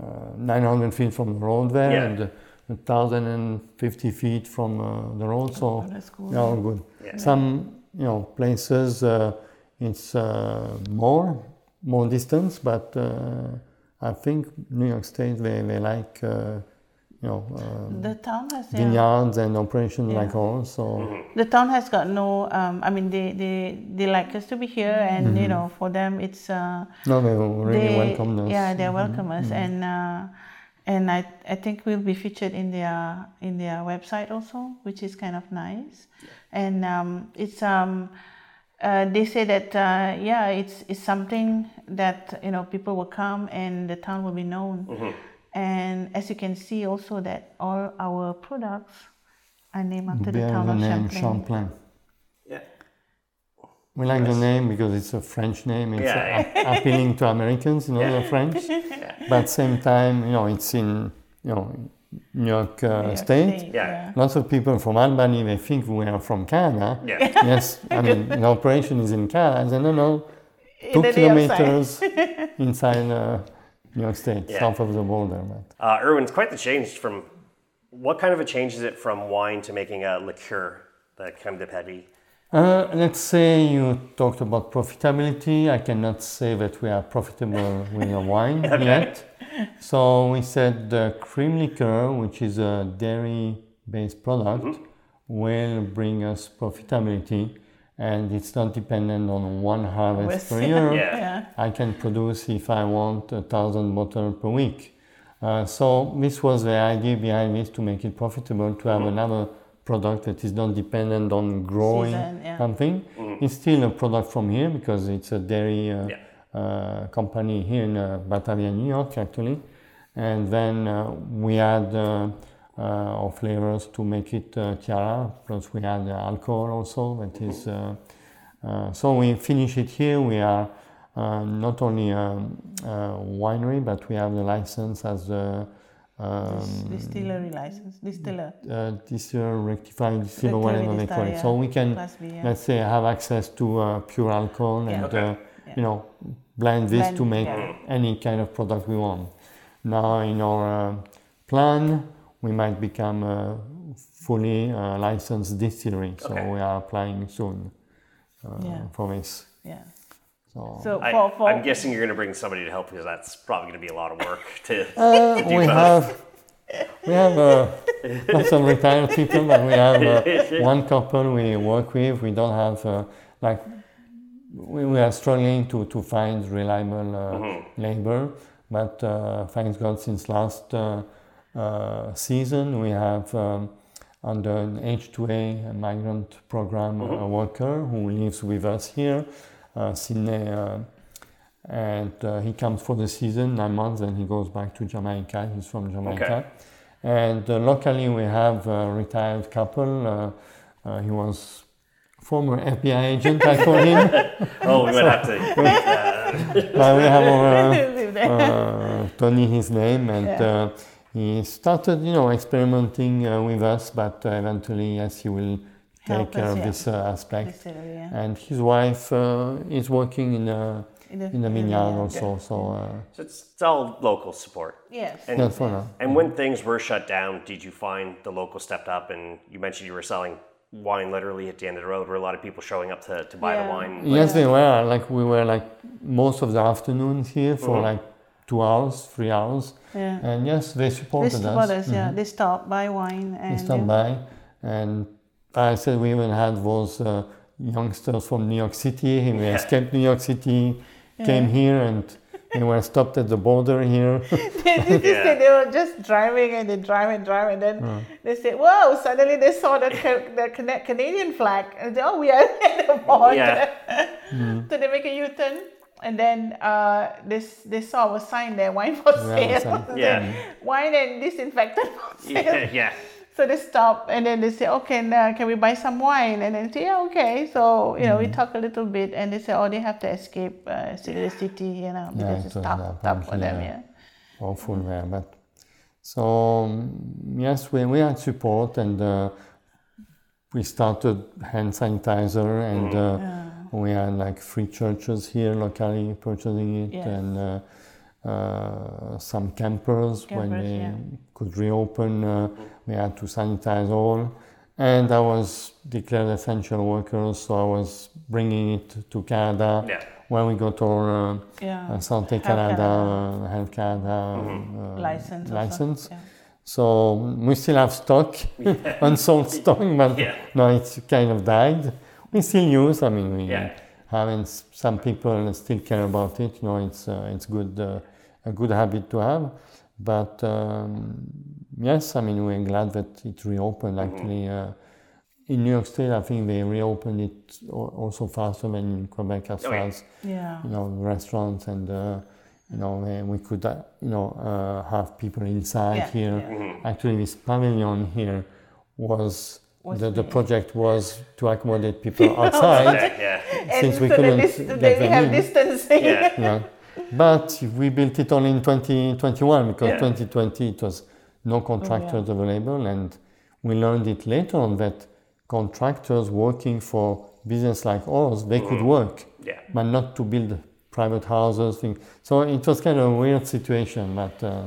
uh, 900 feet from the road there Yeah. and 1,050 feet from uh, the road, so that's cool. they're all good. Yeah. Some, you know, places uh, it's uh, more, more distance, but uh, I think New York State, they, they like, uh, you know, uh, The town has yeah. vineyards and operations Yeah. like ours. So. The town has got no um, i mean they, they they like us to be here and you know for them it's uh, no, they really they, welcome us. yeah they welcome us. And uh, and I, I think we'll be featured in their in their website also which is kind of nice. And um, it's um uh, they say that uh, yeah it's it's something that you know people will come and the town will be known and as you can see also that all our products are named after the town the of name Champlain. Champlain. Yeah. We like the name because it's a French name. It's Yeah, a- appealing to Americans, you know, Yeah. the French. But at the same time, you know, it's in, you know, New York, uh, New York State. Yeah. Lots of people from Albany, they think we are from Canada. Yeah. yes, I mean, the operation is in Canada. I said, no, no, in two the day outside. kilometers inside uh, New York State, Yeah. south of the border. But Uh, Erwin's quite the change from. What kind of a change is it from wine to making a liqueur, the crème de Paris? Uh, let's say you talked about profitability. I cannot say that we are profitable with a wine yet. So we said the cream liqueur, which is a dairy-based product, will bring us profitability, and it's not dependent on one harvest per year. Yeah. Yeah. I can produce if I want a thousand bottles per week. Uh, so this was the idea behind this to make it profitable to have another product that is not dependent on growing Season, yeah. something. It's still a product from here because it's a dairy uh, Yeah. uh, company here in uh, Batavia, New York, actually. And then uh, we add uh, uh, flavors to make it uh, tiara. Plus we add uh, alcohol also. That is. Uh, uh, so we finish it here. We are uh, not only a, a winery, but we have the license as a um, Distillery license, distiller. uh, distiller, rectified distiller, whatever they call it. So we can, Class B, yeah. let's say, have access to uh, pure alcohol Yeah. and, Okay. uh, Yeah. you know, blend this to make yeah. any kind of product we want. Now, in our uh, plan, we might become a fully uh, licensed distillery. So Okay. we are applying soon uh, Yeah. for this. Yeah. So, So I, for, for I'm guessing you're going to bring somebody to help because that's probably going to be a lot of work to. Uh, do we both. have we have uh, lots of retired people, but we have uh, one couple we work with. We don't have uh, like we, we are struggling to, to find reliable uh, labor, but uh, thanks God, since last season we have. Um, under an H2A a migrant program a worker who lives with us here, uh, Sydney uh, and uh, he comes for the season, nine months, and he goes back to Jamaica. He's from Jamaica. Okay. And uh, locally, we have a retired couple. Uh, uh, he was former FBI agent, I call him. Oh, we might have to. Uh, but we have our uh, Tony, his name, and uh, he started, you know, experimenting uh, with us. But uh, eventually, yes, he will take care us, of yeah. this uh, aspect. Distillery, yeah. And his wife uh, is working in a In the, in the vineyard yeah. also. So uh, so it's, it's all local support. Yes. And, that's for now. and when things were shut down, did you find the local stepped up? And you mentioned you were selling wine literally at the end of the road. Were a lot of people showing up to, to buy the Yeah. wine? Yes, they were. Like we were like most of the afternoons here for like two hours, three hours, Yeah. and yes, they They supported support us. us, yeah. They stop, buy wine, They and stopped yeah. by, and I said we even had those uh, youngsters from New York City. They escaped New York City, came here, and they were stopped at the border here. they, did this Yeah. thing, they were just driving and they drive and drive and then they say, "Whoa!" Suddenly they saw the, the Canadian flag and they, said, oh, we are at the border. Yeah. so they make a U-turn and then uh, this they saw a sign there, wine for Yeah, sale. sign. Yeah. wine and disinfectant for sale. Yeah, yeah. So they stop and then they say, okay, now can we buy some wine? And then say, yeah, okay. So, you know, we talk a little bit and they say, oh, they have to escape uh, to the city, you know, Yeah, because it's so tough, that tough for them, yeah. yeah. awful there. But so um, yes, we, we had support and uh, we started hand sanitizer and uh, we had like three churches here locally purchasing it Yes. and uh, uh, some campers, when they yeah. could reopen. Uh, we had to sanitize all. And I was declared essential worker, so I was bringing it to Canada, Yeah. where we got our uh, Yeah. uh, Santé Health Canada, Canada. Health Canada Mm-hmm. uh, license. license. yeah. So we still have stock, unsold stock, but Yeah. no, it's kind of died. We still use. I mean, we Yeah. having some people still care about it. You know, it's uh, it's good uh, a good habit to have. But um, yes, I mean, we're glad that it reopened. Mm-hmm. Actually, uh, in New York State, I think they reopened it also faster than in Quebec as Oh, far yeah. as Yeah. you know restaurants and uh, you know we could uh, you know uh, have people inside Yeah, here yeah. actually this pavilion here was, Was the, the project was to accommodate people outside Yeah, yeah. And since we so couldn't then this, get then we them have in. distancing. Yeah. yeah. but we built it only in 2021 because Yeah. 2020 it was no contractors available and we learned it later on that contractors working for business like ours they could work Yeah. but not to build private houses. Thing. So it was kind of a weird situation, but. Uh,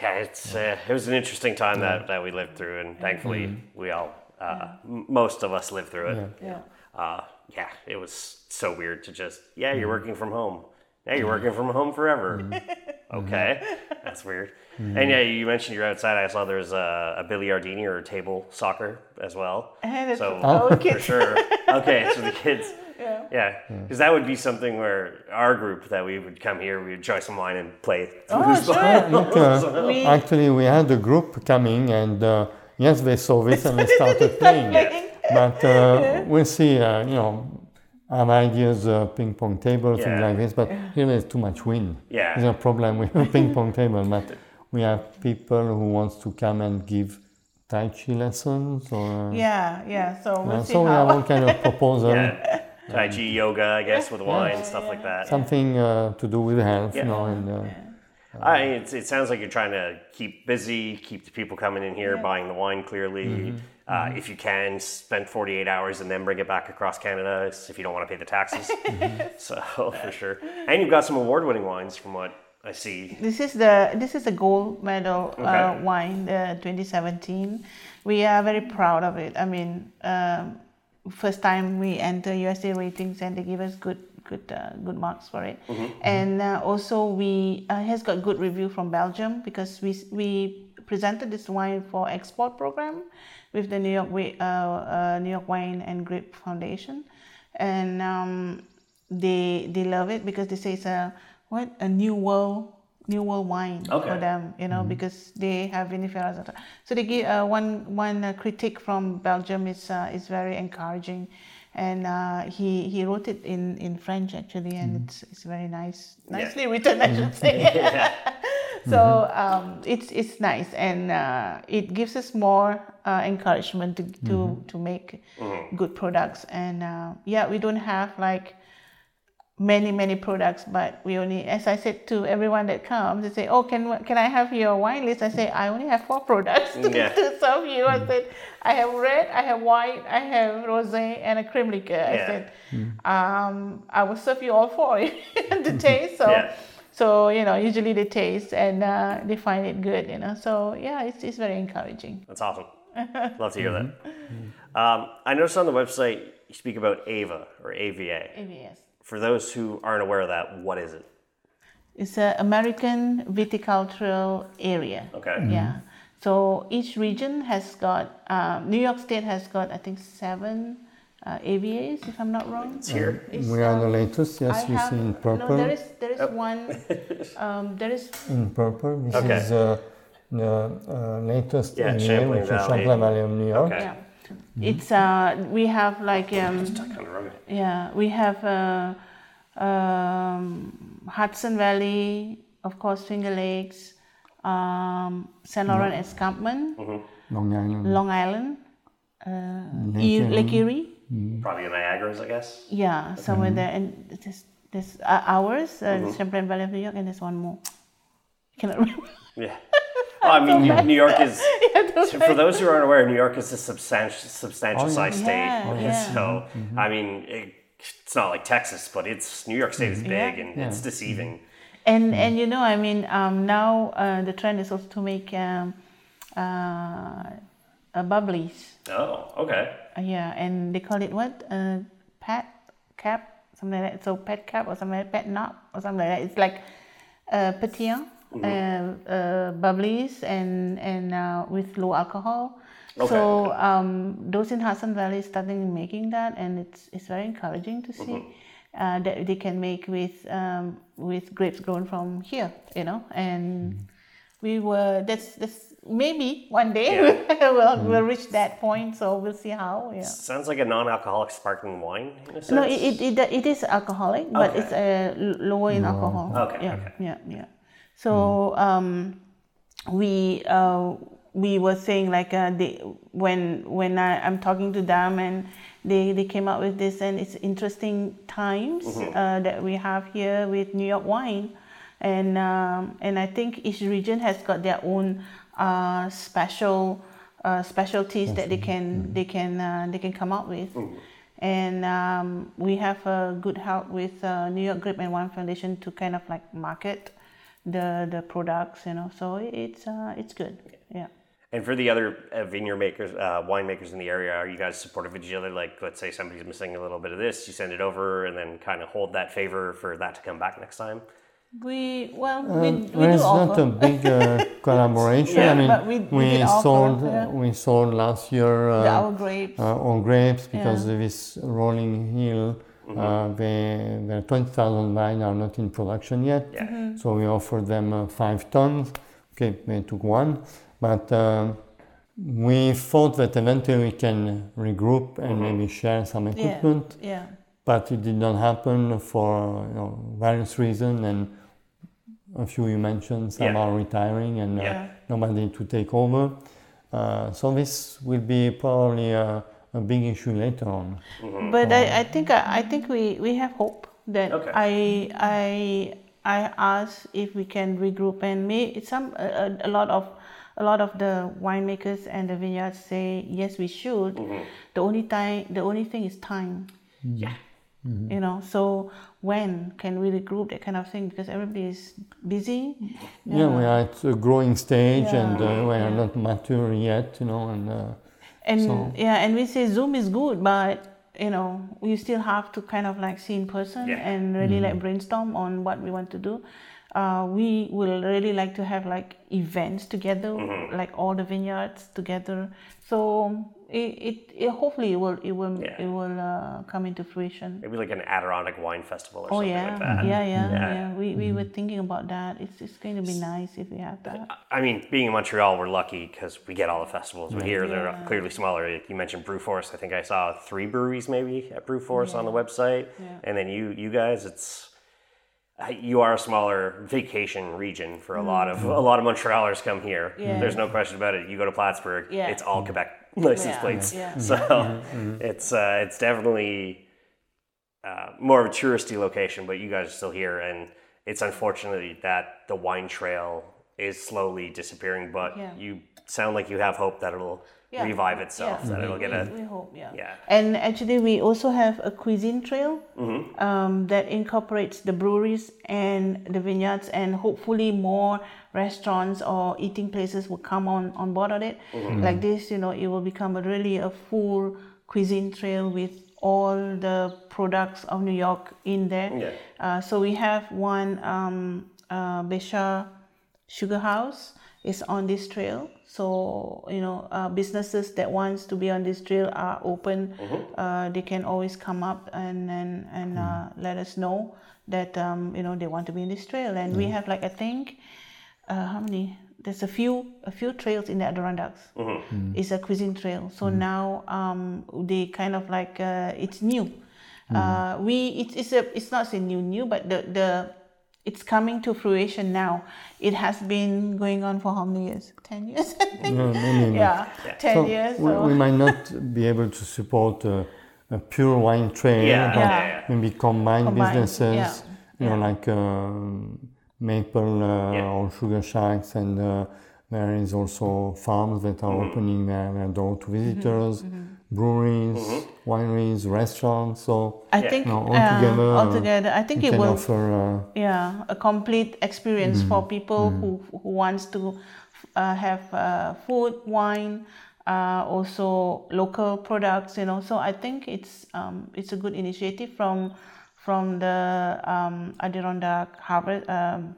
yeah, it's uh, it was an interesting time that, that we lived through, and thankfully we all, uh, m- most of us lived through it. Yeah. Uh, yeah, it was so weird to just yeah, you're working from home. Yeah, you're working from home forever. okay, that's weird. And yeah, you mentioned you're outside. I saw there's a, a billiardini or table soccer as well. And it's So for for kids. sure. Okay, so the kids. Yeah. Yeah, because that would be something where our group that we would come here, we would try some wine and play. Oh, foosball. sure. Look, uh, We- actually, we had a group coming, and uh, yes, they saw this and they started playing. Playing. But uh, we'll see. Uh, you know, I have ideas, uh, ping pong table, Yeah. things like this. But here there's too much wind. Yeah. there's a problem with a ping pong table. But we have people who wants to come and give tai chi lessons, or Yeah, yeah. So we'll uh, see so we have all kind of proposal. Yeah, Tai Chi yoga, I guess, with wine, stuff like that. Something uh, to do with health, Yeah. you know, and uh, I, it's, it sounds like you're trying to keep busy, keep the people coming in here, buying the wine clearly. Uh, if you can, spend 48 hours and then bring it back across Canada if you don't want to pay the taxes. so, for sure. And you've got some award winning wines from what I see. This is the this is a gold medal uh, wine, the 2017. We are very proud of it. I mean, um, first time we enter USA ratings and they give us good good uh, good marks for it. And uh, also we uh, has got good review from Belgium because we we presented this wine for export program with the New York uh, uh, New York Wine and Grape Foundation, and um, they they love it because they say it's a what? A new world new world wine Okay. for them you know because they have vinifera so they give uh, one one uh, critic from belgium is uh, is very encouraging and uh, he he wrote it in in french actually and it's it's very nice nicely written i should say. So um, it's it's nice and uh, it gives us more uh, encouragement to to, to make good products. And uh, yeah we don't have like many many products but we only as i said to everyone that comes they say oh can can i have your wine list i say i only have four products to, Yeah. to serve you i said i have red i have white i have rosé and a cream liqueur i Yeah. said um, i will serve you all four to taste so Yeah. so you know usually they taste and uh, they find it good you know so yeah it's, it's very encouraging That's awesome. Love to hear that. Um, I noticed on the website you speak about AVA or AVA. AVS. For those who aren't aware of that, what is it? It's an American viticultural area. Okay. Yeah. So each region has got, um, New York State has got, I think, seven uh, AVAs, if I'm not wrong. It's here. It's, we are the latest. Yes, I you have, see in purple. No, there is, there is one, um, there is, in purple. This Okay. is uh, the uh, latest Yeah, area, Champlain which is Valley. Champlain Valley of New York. Okay. yeah. It's, uh, we have like, um, Kind of rugged. yeah, we have uh, um, Hudson Valley, of course, Finger Lakes, um, St. Laurent Escarpment, Long Island. Long Island, uh, Lake Erie. Lake Erie. Probably the Niagaras, I guess. Yeah, somewhere there. And there's, there's uh, ours, uh, Champlain Valley of New York, and there's one more. Cannot remember. Yeah. Well, I mean, New- New York is, Yeah, those for those who aren't aware, New York is a substantial, substantial Oh, yeah. sized state. Yeah, Oh, yeah. So, I mean, it, it's not like Texas, but it's New York State is big Yeah. and it's deceiving. And and you know, I mean, um, now uh, the trend is also to make um, uh, uh, bubblies. Oh, okay. Uh, yeah, and they call it what? Uh, pet cap, something like that. So pet cap or something like pet knot or something like that. It's like uh, pétillant, uh, uh, bubblies, and and uh, with low alcohol. Okay, So um, those in Hudson Valley starting making that, and it's it's very encouraging to see. Uh, that they can make with um, with grapes grown from here, you know, and we were that's that's maybe one day we'll we'll reach that point. So we'll see how. Yeah. Sounds like a non alcoholic sparkling wine in a sense. No, it, it, it, it is alcoholic, but Okay. it's uh, lower in alcohol. Okay, Yeah, okay. yeah, yeah. So um, we uh, we were saying like uh, they, when when I, I'm talking to them and they, they came up with this and it's interesting times Mm-hmm. uh, that we have here with New York wine, and um, and I think each region has got their own uh, special uh, specialties that they can they can uh, they can come up with. and um, we have a good help with uh, New York Grape and Wine Foundation to kind of like market the the products, you know. So it's uh, it's good. Yeah. And for the other uh, vineyard makers, uh, winemakers in the area, are you guys supportive of each other? Like, let's say somebody's missing a little bit of this, you send it over, and then kind of hold that favor for that to come back next time. We well we, Um, we do there's not offer. a big uh, collaboration. Yeah, I mean, but we- we did offer, sold yeah. we sold last year the, uh, our grapes. uh, on grapes because Yeah. of this rolling hill. Uh, they, the 20,000 vine are not in production yet, Yeah. Mm-hmm. so we offered them uh, five tons. Okay, they took one, but um, we thought that eventually we can regroup and maybe share some equipment, Yeah. yeah. but it did not happen for you know, various reasons. And a few you mentioned, some Yeah. are retiring and uh, Yeah. nobody to take over. Uh, so this will be probably a, a big issue later on. Mm-hmm. But I, mm-hmm. I think I, I think we, we have hope that Okay. I I I ask if we can regroup and may it's some a, a- a lot of a lot of the winemakers and the vineyards say yes we should. Mm-hmm. The only time the only thing is time. Yeah. You know, so when can we regroup that kind of thing because everybody is busy. Yeah, we are at a growing stage Yeah. and uh, we are not mature yet, you know, and uh, And So- yeah, and we say Zoom is good, but you know, you still have to kind of like see in person Yeah. and really like brainstorm on what we want to do. Uh, we will really like to have like events together, like all the vineyards together. So it, it, it hopefully it will it will Yeah. it will uh, come into fruition. Maybe like an Adirondack wine festival or Oh something yeah, like that. yeah, yeah, Yeah. yeah. We we were thinking about that. It's it's going to be nice if we have that. I mean, being in Montreal, we're lucky because we get all the festivals. But here, they're clearly smaller. You mentioned Brew Forest. I think I saw three breweries maybe at Brew Forest on the website. Yeah. And then you, you guys, it's uh, you are a smaller vacation region for a lot of a lot of Montrealers come here. Mm. Yeah. There's no question about it. You go to Plattsburgh, Yeah. it's all Quebec license Yeah. plates. Yeah. So it's uh, it's definitely uh, more of a touristy location, but you guys are still here, and it's unfortunately that the wine trail is slowly disappearing. But Yeah. you sound like you have hope that it'll Yeah. revive itself, Yeah. that it'll get a we, we hope, yeah. yeah. And actually, we also have a cuisine trail Mm-hmm. um, that incorporates the breweries and the vineyards, and hopefully more restaurants or eating places will come on on board of it. Mm-hmm. Like this, you know, it will become a really a full cuisine trail with all the products of New York in there. Yeah. Uh, so we have one um, uh, Besha Sugar House is on this trail. So you know, uh, businesses that wants to be on this trail are open. Uh, they can always come up and and, and uh, let us know that um, you know they want to be in this trail. And we have like I think uh, how many? There's a few a few trails in the Adirondacks. It's a cuisine trail. So now um, they kind of like uh, it's new. Uh, we it, it's a it's not say new new, but the the it's coming to fruition now. It has been going on for how many years? Ten years, I think. Yeah, maybe not. Yeah, ten So years. we, So. we might not be able to support a, a pure wine trail, Yeah, but yeah, yeah. maybe combine, Combined, businesses, yeah, you know, yeah. like um maple uh, Yeah. or sugar shacks, and uh, there is also farms that are Mm-hmm. opening their, their door to Mm-hmm, visitors, breweries, Mm-hmm. wineries, restaurants. So I Yeah. think No, uh, altogether, uh, altogether, I think we it can will offer. Uh, yeah a complete experience for people who who wants to uh, have uh, food wine uh, also local products you know so i think it's um, it's a good initiative from from the um, adirondack harvest um,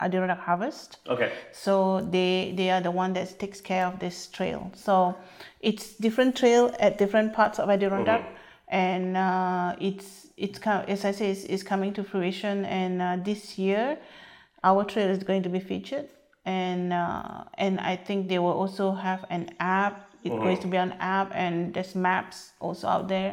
adirondack harvest. Okay. so they they are the one that takes care of this trail. So it's different trail at different parts of adirondack and uh, it's it's as i say it's, it's coming to fruition and uh, this year our trail is going to be featured and uh, and i think they will also have an app. It's going to be an app and there's maps also out there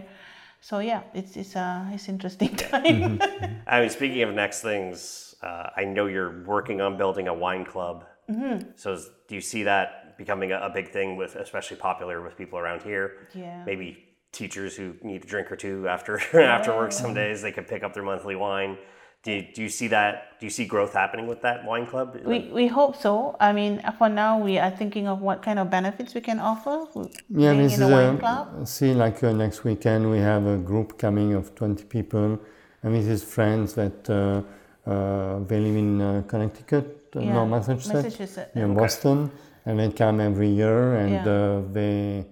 so yeah it's it's uh it's interesting time I mean, speaking of next things, uh, I know you're working on building a wine club. Mm-hmm. So, is, do you see that becoming a, a big thing with, especially popular with people around here? Yeah. Maybe teachers who need a drink or two after after work some days, they could pick up their monthly wine. Do you, do you see that? Do you see growth happening with that wine club? We, we hope so. I mean, for now, we are thinking of what kind of benefits we can offer. Yeah, this in is a wine a, club. see like uh, next weekend we have a group coming of 20 people and this is friends that uh, uh, they live in uh, Connecticut, uh, no Yeah, Massachusetts, Massachusetts. near Boston and they come every year and Yeah. uh, they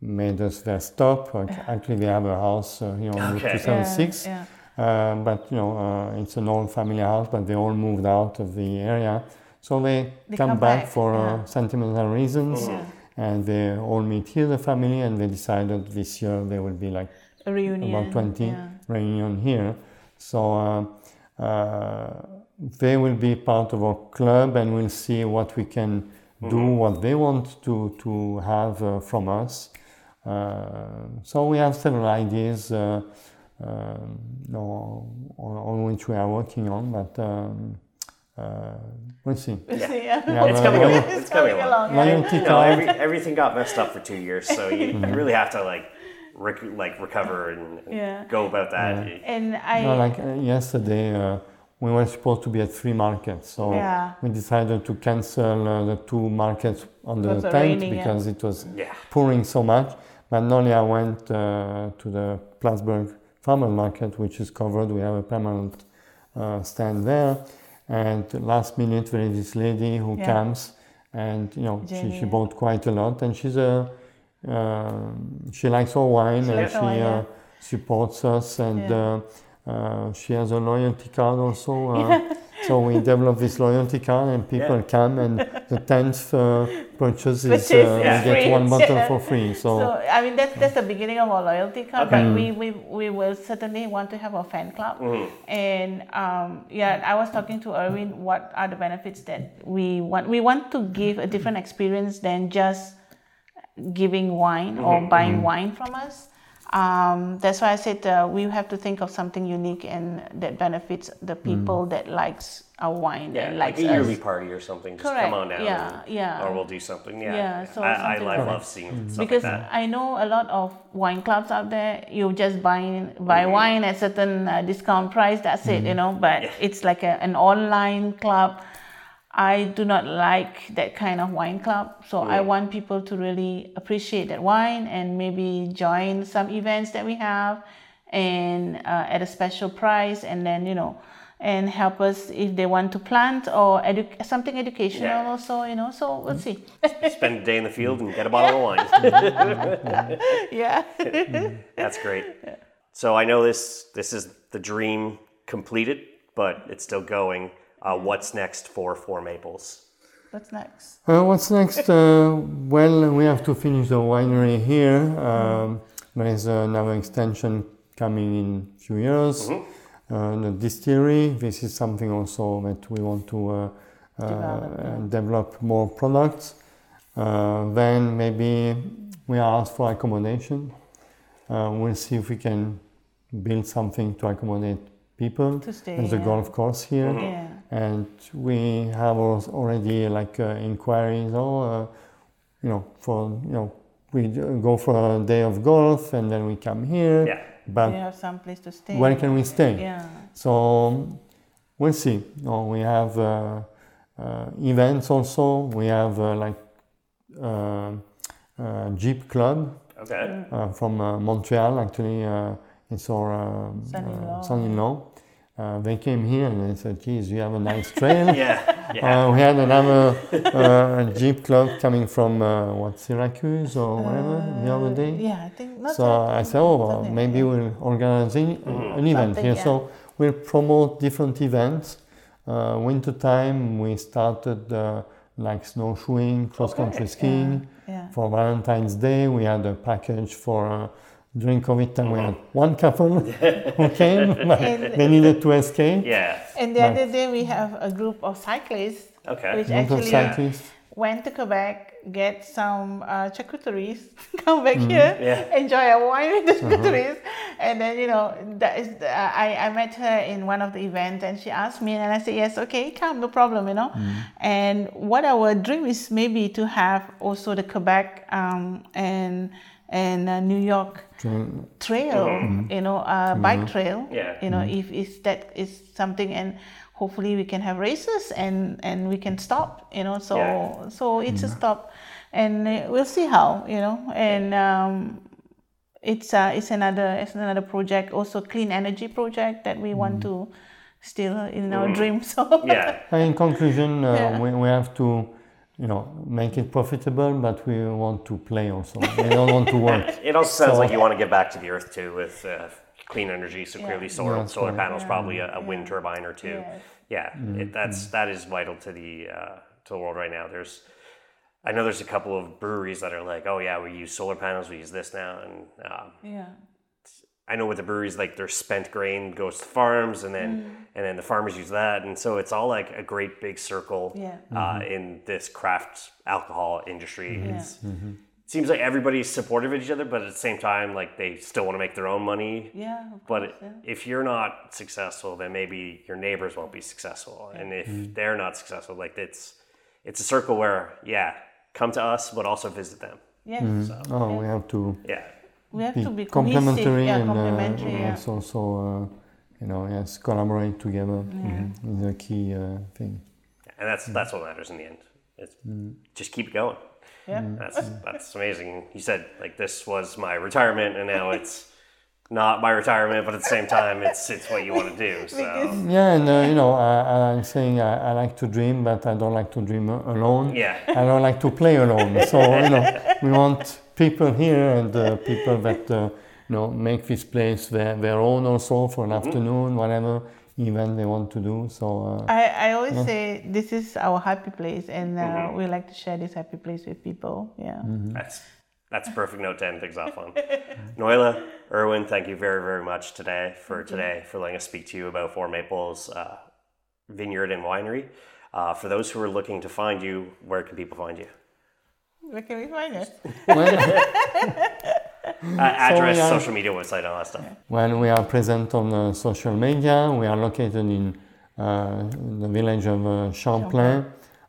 made us their stop. Ac- Actually they have a house uh, here on Route Okay. 276 Yeah, uh, but you know uh, it's an old family house but they all moved out of the area so they, They come, come back, back, for yeah. uh, sentimental reasons and they all meet here the family and they decided this year there will be like A reunion. about 20 Yeah. reunion here so uh, uh, they will be part of our club and we'll see what we can do what they want to, to have uh, from us uh, so we have several ideas uh, um, no, on, on which we are working on but um, uh, we'll see Yeah. Yeah, It's coming along. It's It's coming coming along. along. yeah. loyalty You know, every, everything got messed up for two years, so you, you really have to like rec- like recover and, and Yeah. go about that. And I, No, like uh, yesterday, uh, we were supposed to be at three markets, so Yeah. we decided to cancel uh, the two markets on the Because of 10th raining, yeah. because it was Yeah. pouring so much. But only I went uh, to the Plattsburgh Farmer Market, which is covered. We have a permanent uh, stand there. And last minute, there is this lady who Yeah. comes, and you know, she, Jenny, she bought quite a lot, and she's a um she likes our wine, and she wine, uh, yeah. supports us, and Yeah. uh, uh, she has a loyalty card also. So we develop this loyalty card, and people Yeah. come, and the tenth uh, purchase is Purchase uh, is we get one bottle Yeah. for free. So, So I mean that's that's the beginning of our loyalty card. Okay. But we, we we will certainly want to have a fan club. And um, yeah, I was talking to Erwin. What are the benefits that we want? We want to give a different experience than just giving wine or buying wine from us. Um, that's why I said uh, we have to think of something unique and that benefits the people that likes our wine Yeah, and like likes a yearly us. party or something. Just Correct. come on down. Yeah, and- yeah. Or we'll do something. Yeah. Yeah, so I, I, something I like love seeing stuff because like that. I know a lot of wine clubs out there. You just buy buy Mm-hmm. wine at certain uh, discount price. That's it, you know. But it's like a, an online club. I do not like that kind of wine club. So I want people to really appreciate that wine and maybe join some events that we have, and uh, at a special price, and then you know. And help us if they want to plant or edu- something educational Yeah. also, you know. So we'll see. Spend a day in the field and get a bottle of wine. yeah. That's great. So I know this this is the dream completed, but it's still going. Uh, what's next for Four Maples? What's next? Uh, what's next? Uh, well, we have to finish the winery here. Um, there is another extension coming in a few years. Uh, the distillery, this is something also that we want to uh, uh, Develop, develop more products. Uh, then maybe we are asked for accommodation. Uh, we'll see if we can build something to accommodate people. To stay, There's a yeah. golf course here Yeah. And we have already like uh, inquiries or uh, you know for you know we go for a day of golf and then we come here Yeah. but you have some place to stay. where can we stay Yeah. so we'll see no, we have uh, uh, events also we have uh, like uh, uh, jeep club Okay. uh, from uh, Montreal. Actually, uh, it's our um, Son-in-law. Uh. Uh, they came here and they said, "Geez, you have a nice trail." Yeah. Yeah. Uh, we had another uh, jeep club coming from uh, what Syracuse or whatever the other day. Yeah, I think not So that- I said, oh, well, maybe yeah. we'll organize an, an event Something, here. yeah. So we'll promote different events. Uh, winter time, we started uh, like snowshoeing, cross country skiing. Yeah. For Valentine's Day, we had a package for uh, during COVID time. We had one couple who came, but And- they needed to escape. Yeah. And the other day we have a group of cyclists Okay. which Group of actually cyclists. went to Quebec, get some uh, charcuteries, come back here, Yeah. enjoy a wine with the charcuteries, and then you know that is uh, I, I met her in one of the events and she asked me and I said yes okay come no problem you know and what our dream is maybe to have also the Quebec um, and and uh, New York Train- trail you know uh, bike trail Yeah. you know if is that is something and hopefully we can have races and and we can stop you know so Yeah. so it's a stop and uh, we'll see how you know and um, it's uh, it's another it's another project also clean energy project that we want to still in our dreams. so Yeah. In conclusion, uh, Yeah. we, we have to, you know, make it profitable, but we want to play also. We don't want to work. It also sounds So- like you want to get back to the earth too with uh, clean energy. So clearly, solar Yeah, solar so- panels, probably a, a wind turbine or two. Yes. Yeah, it, that's that is vital to the uh, to the world right now. There's, I know there's a couple of breweries that are like, oh yeah, we use solar panels, we use this now, and um, yeah I know with the breweries, like their spent grain goes to farms, and then mm. and then the farmers use that, and so it's all like a great big circle Yeah. uh, mm-hmm. in this craft alcohol industry. Yeah. It's, mm-hmm. It seems like everybody's supportive of each other, but at the same time, like they still want to make their own money. yeah of But course, yeah. if you're not successful, then maybe your neighbors won't be successful, and if mm-hmm. they're not successful, like it's it's a circle where yeah, come to us, but also visit them. yes Oh, we have to Yeah. We have be to be complementary cohesive yeah and uh, yeah. yes, also, uh, you know, yes, collaborate together Mhm. is a key uh, thing. and that's that's what matters in the end. It's just keep going. yeah That's that's amazing. You said like this was my retirement, and now it's not my retirement, but at the same time, it's it's what you want to do. So Yeah, and uh, you know, I, I'm saying I, I like to dream, but I don't like to dream alone. yeah, I don't like to play alone. So you know, we want people here and uh, people that uh, you know make this place their, their own also for an afternoon, whatever event they want to do. So uh, I, I always say this is our happy place and uh, we like to share this happy place with people yeah that's that's a perfect note to end things off on. Norliah, Erwin, thank you very very much today for today for letting us speak to you about Four Maples uh, Vineyard and Winery. Uh, for those who are looking to find you, where can people find you? Where can we find it when, Uh, address, we are- social media website, all that stuff. when we are present on uh, social media, we are located in, uh, in the village of uh, Champlain,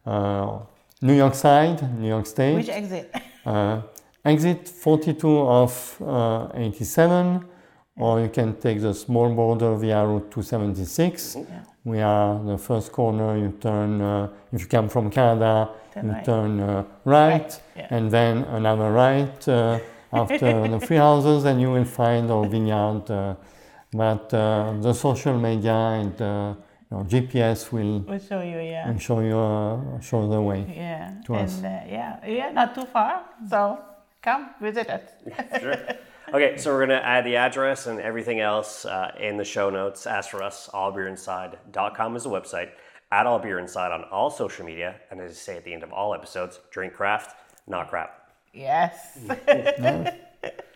uh, New York side, New York State. which exit Uh, exit 42 of uh, 87, or you can take the small border via Route 276. We are the first corner. You turn uh, if you come from Canada, Turn you right. turn uh, right, Right, yeah. and then another right uh, after the three houses, and you will find our vineyard. Uh, but uh, the social media and uh, you know, GPS will, we'll show you yeah will show you uh, show the way. yeah to and us. Uh, yeah yeah not too far so come visit us Sure. Okay, so we're going to add the address and everything else uh, in the show notes. As for us, allbeerinside.com is the website. At All Beer Inside on all social media. And as I say at the end of all episodes, drink craft, not crap. yes